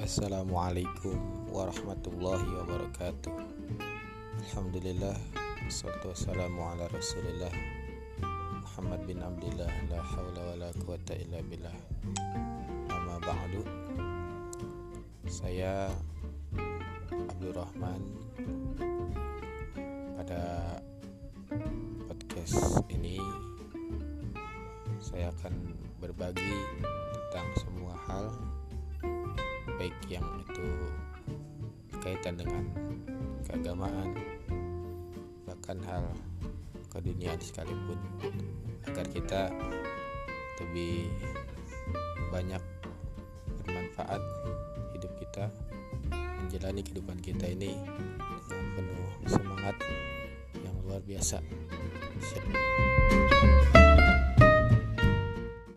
Assalamualaikum warahmatullahi wabarakatuh. Alhamdulillah Wassalatu wassalamu ala Muhammad bin Abdullah La hawla wa la quwata illa billah. Amma ba'du. Saya Abdul Rahman. Pada podcast ini Saya akan berbagi tentang baik yang itu berkaitan dengan keagamaan bahkan hal keduniaan sekalipun agar kita lebih banyak bermanfaat hidup kita menjalani kehidupan kita ini dengan penuh semangat yang luar biasa. Siap.